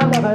time of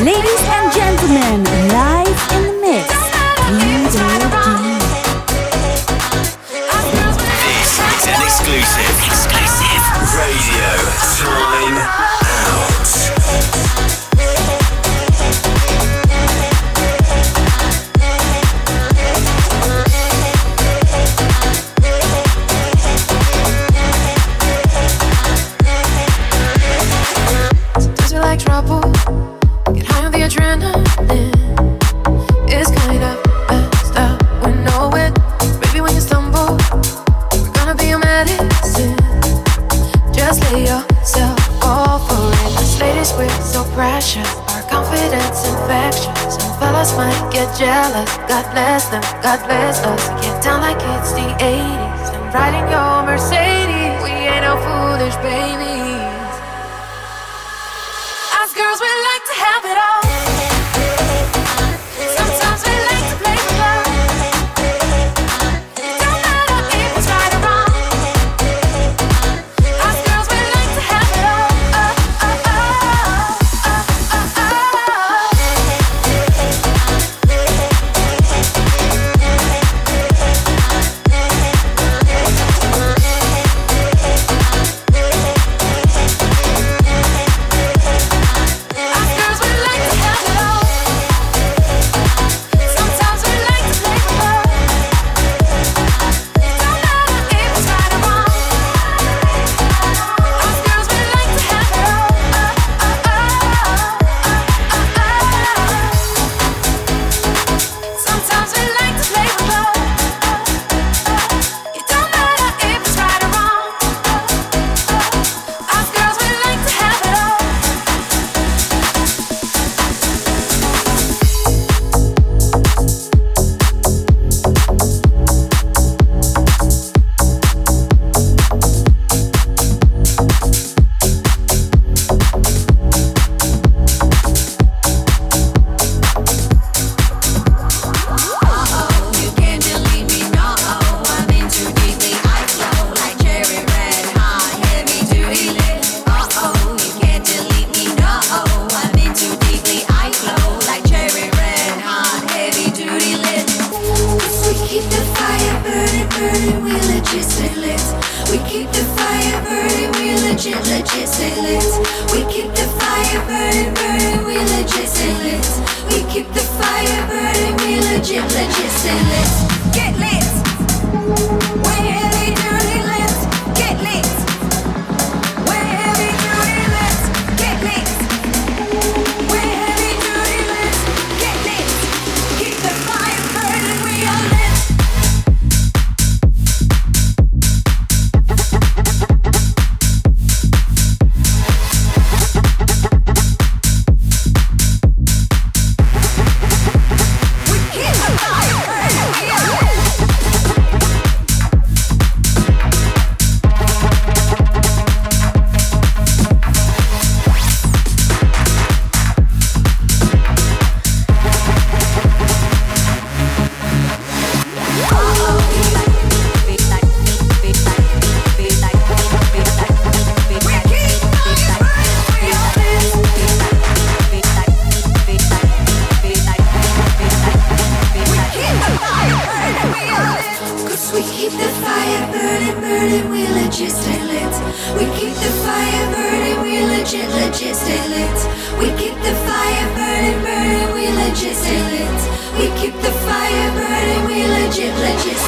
Ladies and gentlemen, live in the mix. This is an exclusive, exclusive Radio Time them, God bless us. We get down like it's the 80s. I'm riding your Mercedes. We ain't no foolish baby.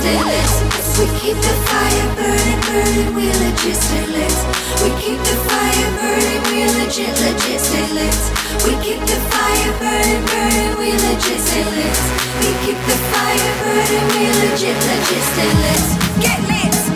We keep the fire burning, burning, we legit listless. We keep the fire burning, we legit, legit listless. We keep the fire burning, burning, we legit legit, legit. Get lit.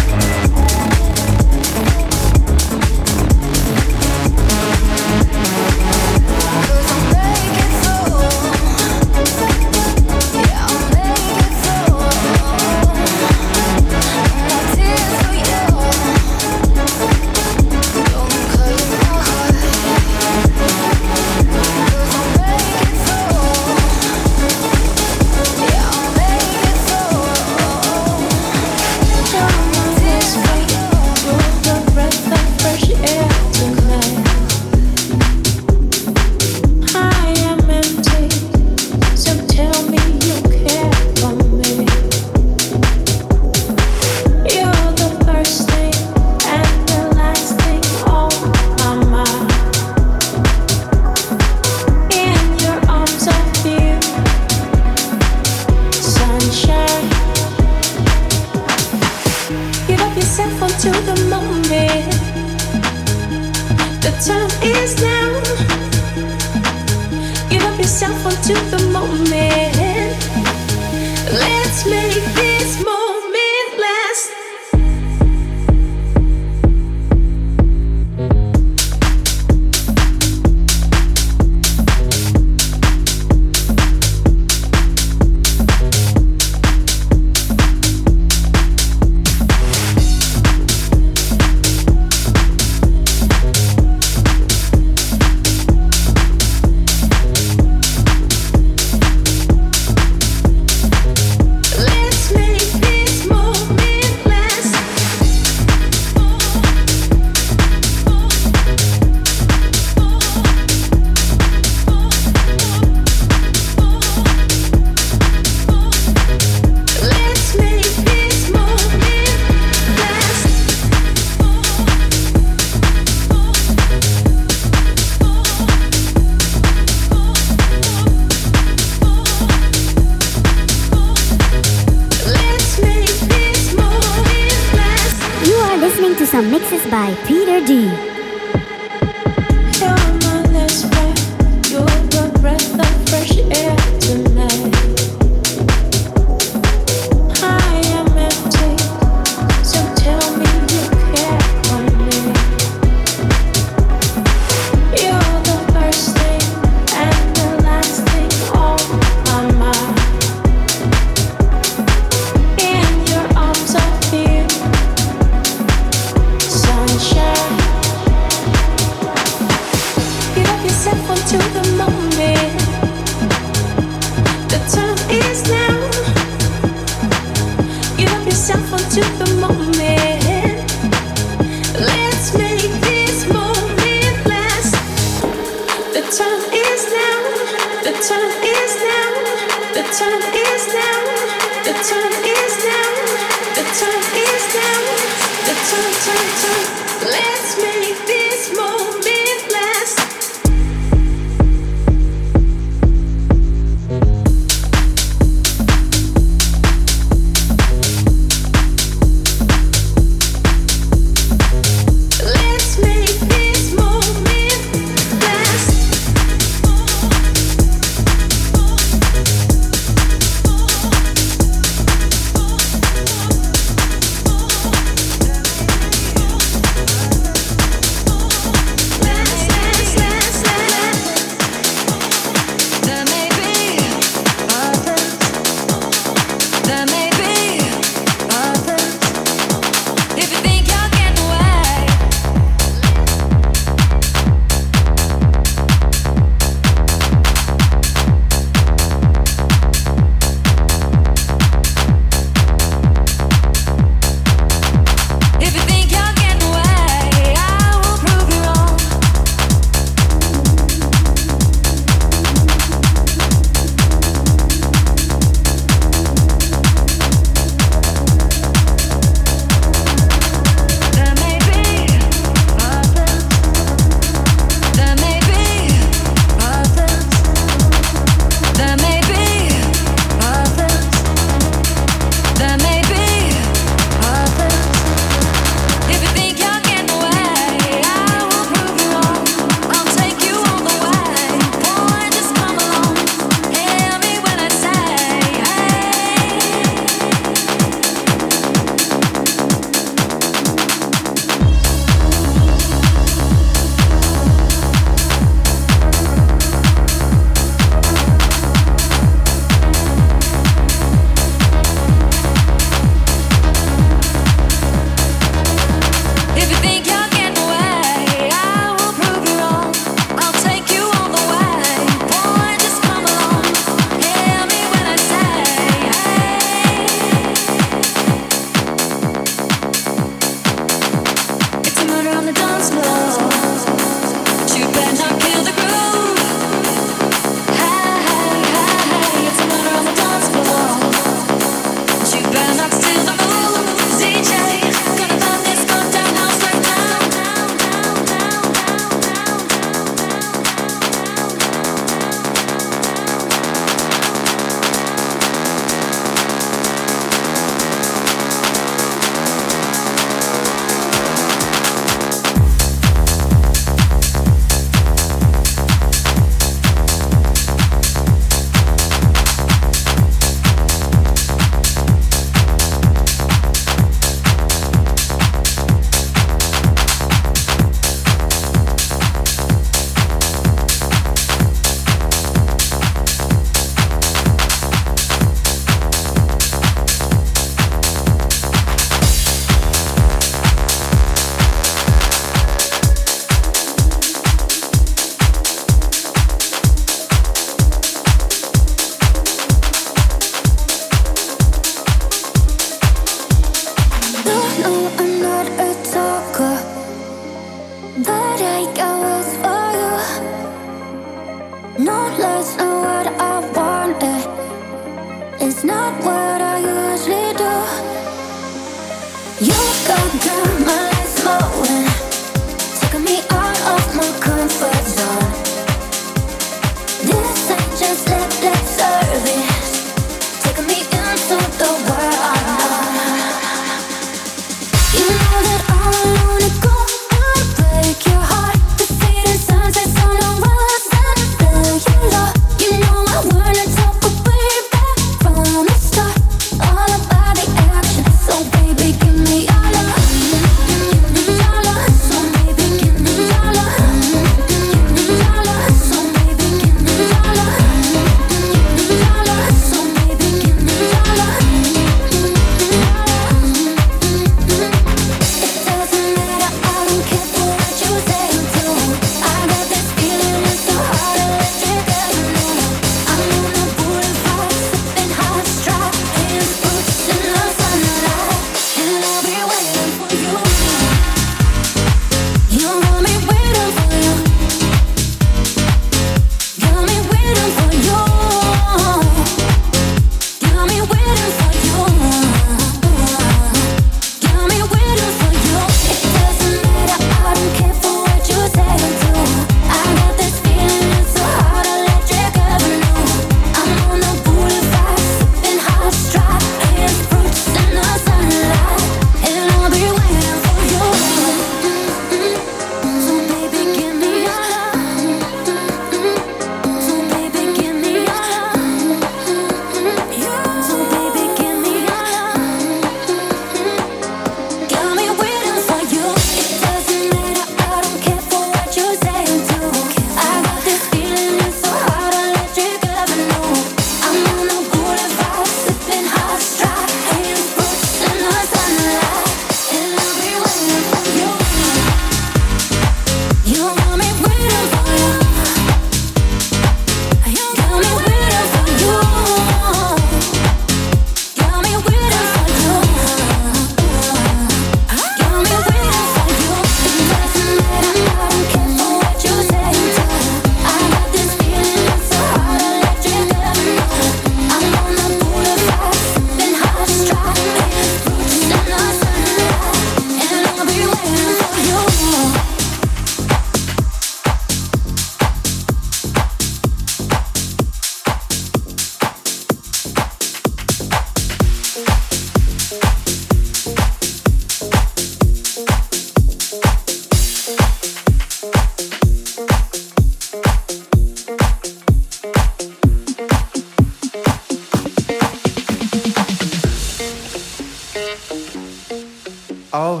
Oh,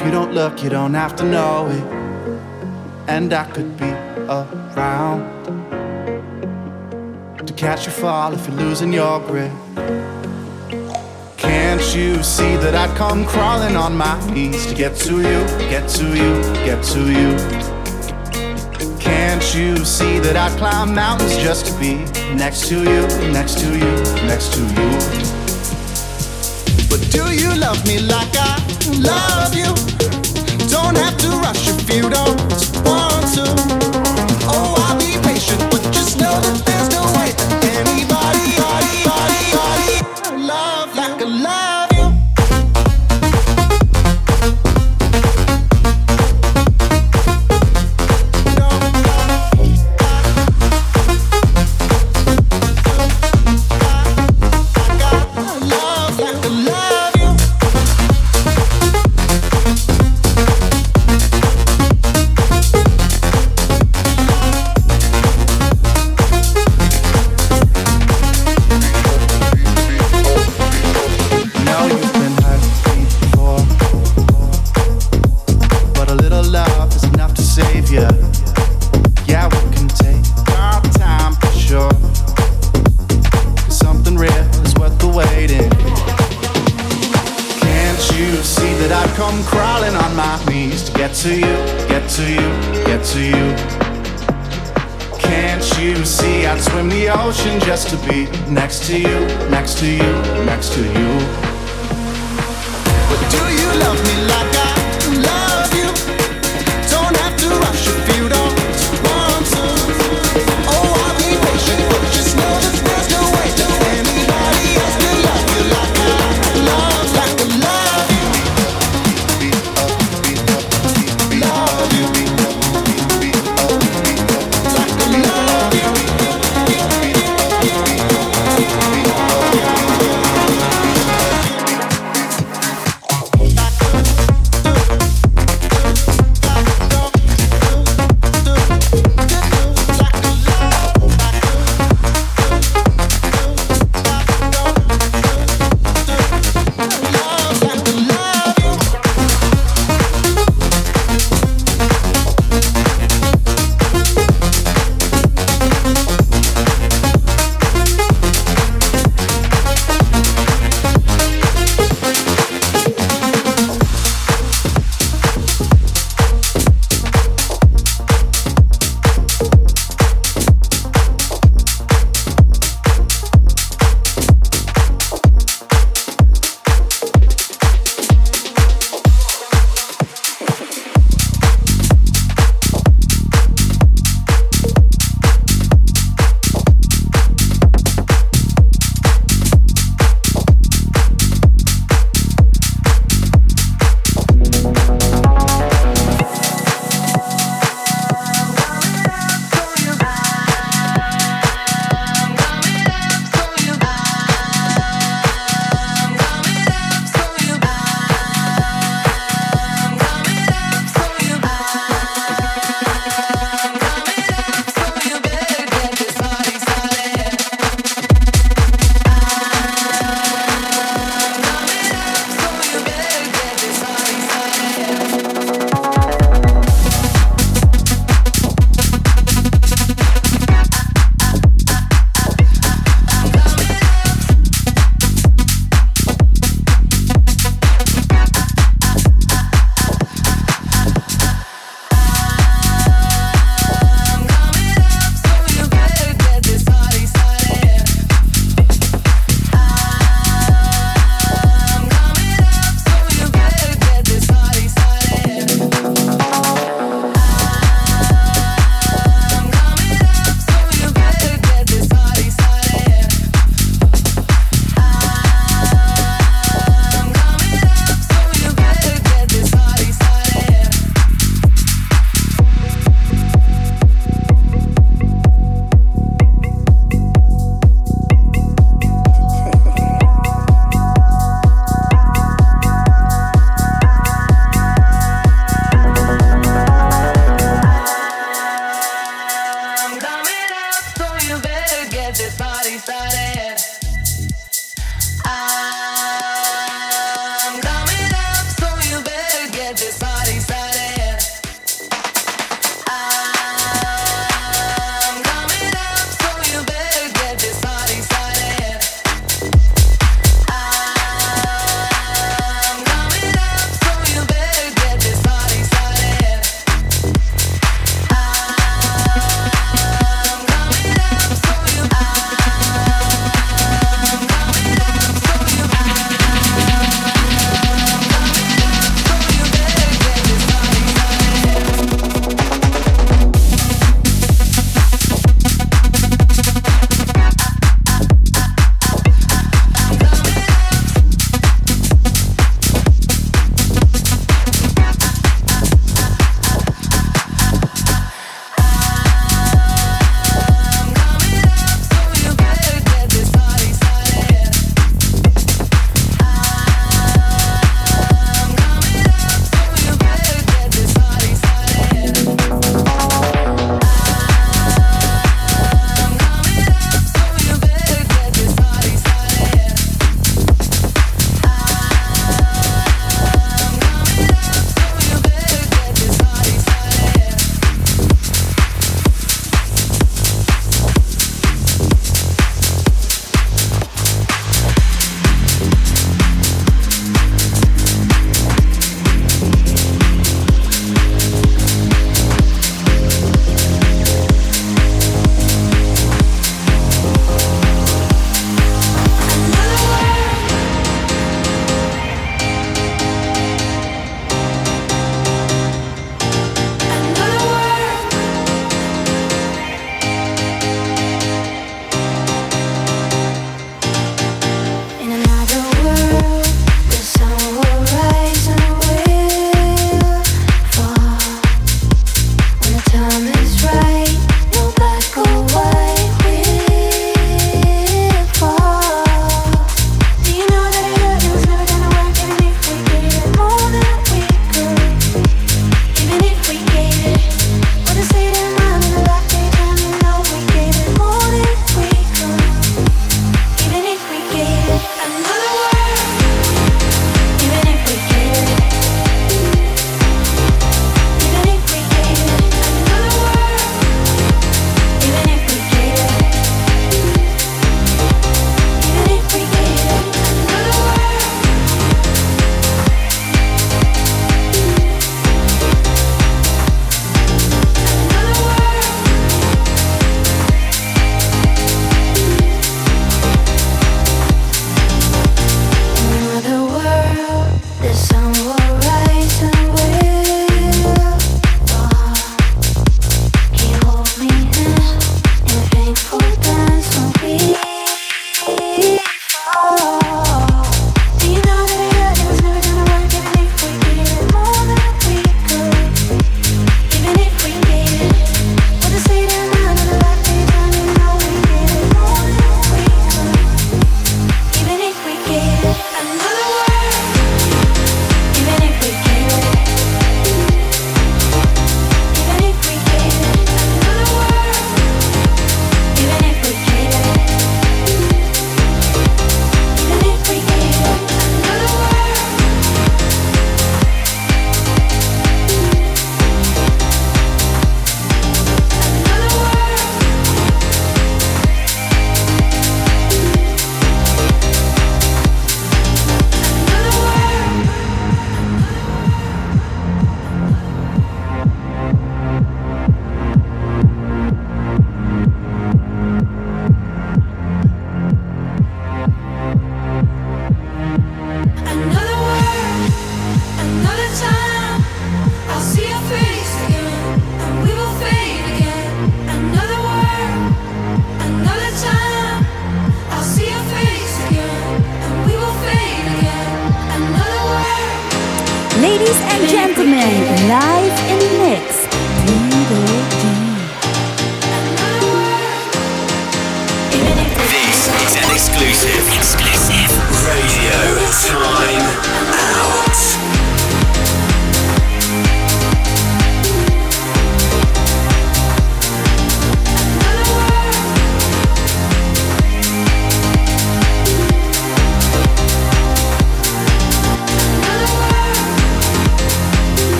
you don't look you don't have to know it. And I could be around to catch you fall if you're losing your grip. Can't you see that I come crawling on my knees to get to you, get to you, get to you? Can't you see that I climb mountains just to be next to you, next to you, next to you? But do you love me like I love you? don't have to rush if you don't want to. Oh, I'll be patient, but just know that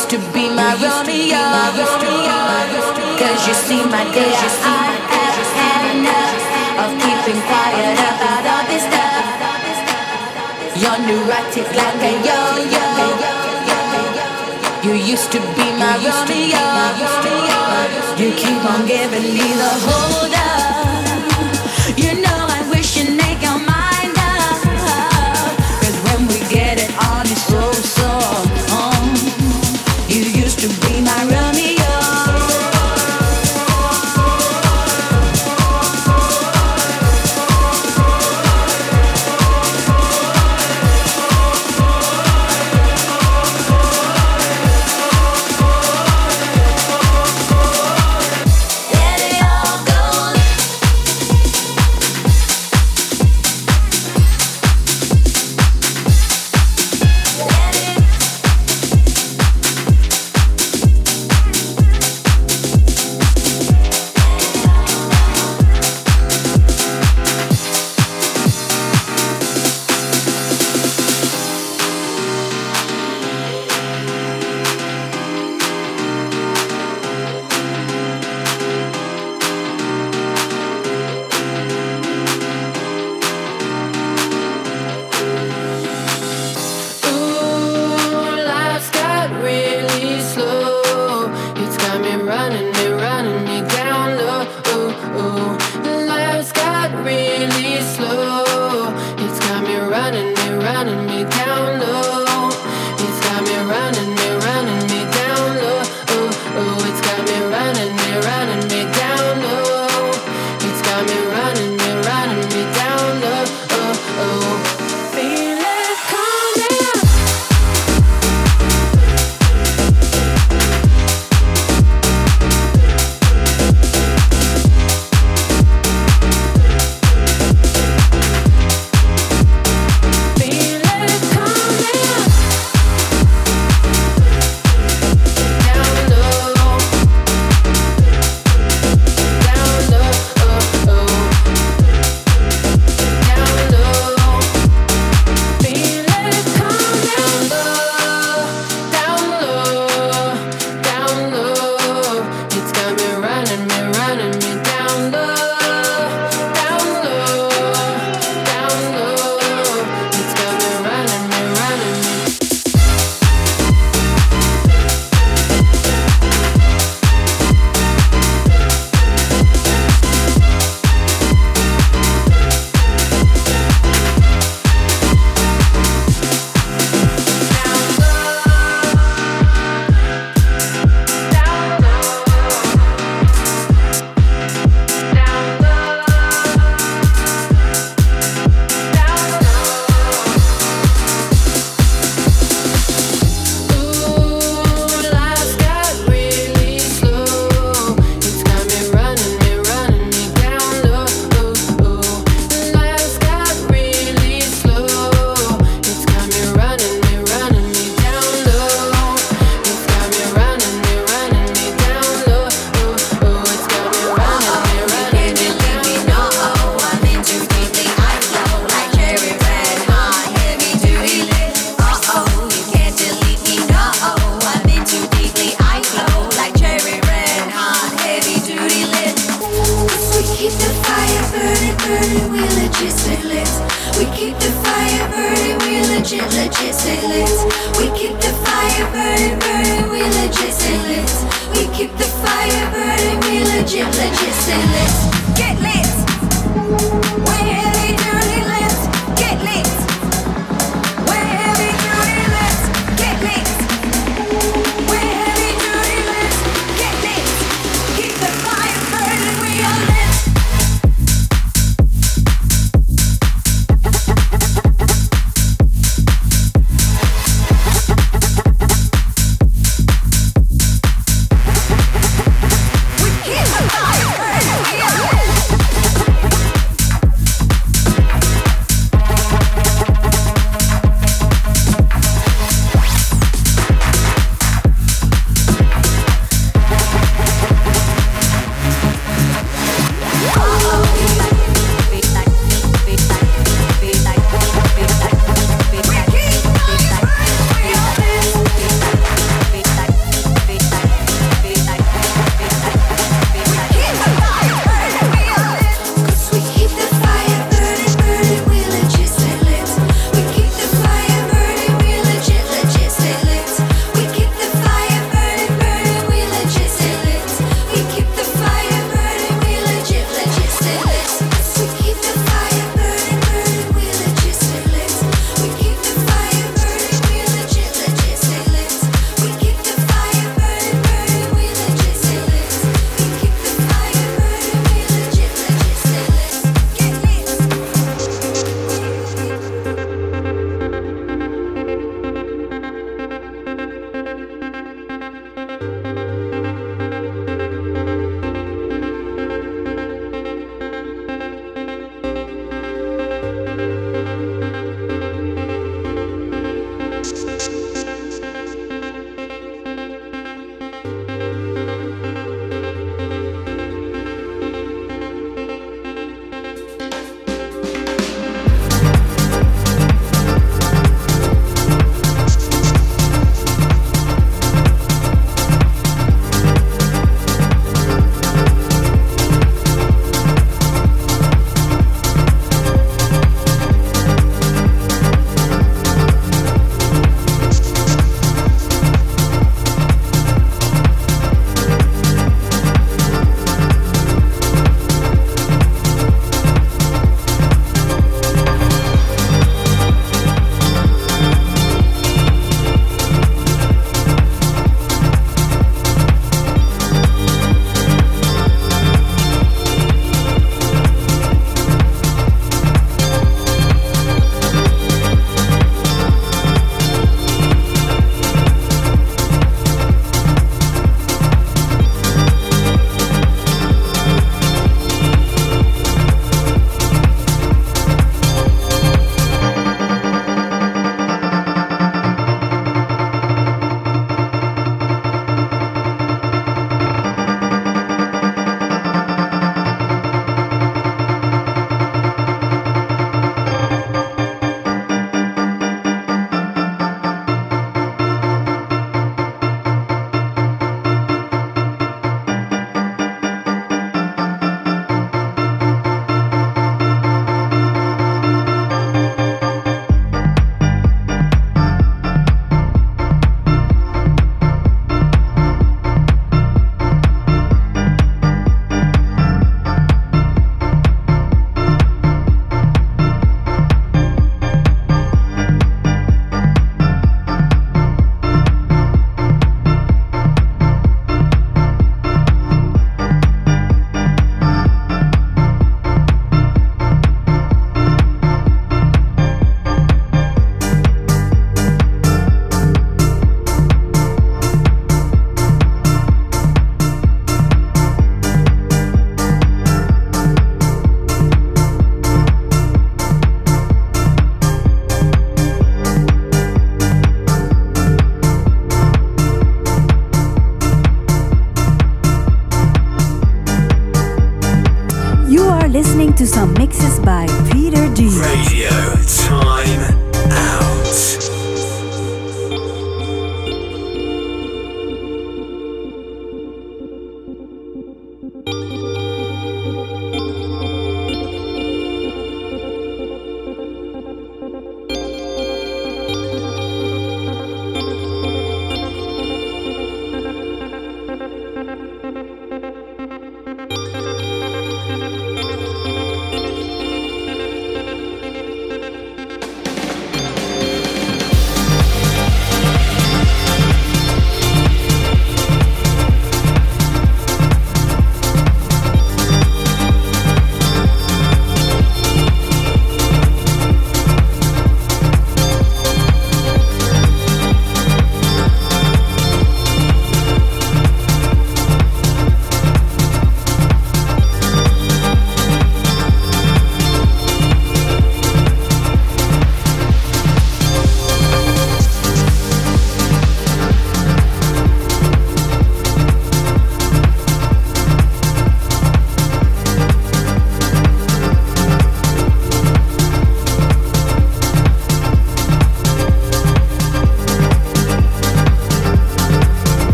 used to be my Romeo. Cause you see, my dear, you see, my day, you see my day. I have had enough of keeping quiet about all this stuff. You're neurotic like a yo-yo. You used to be my Romeo. You keep on giving me the hold up.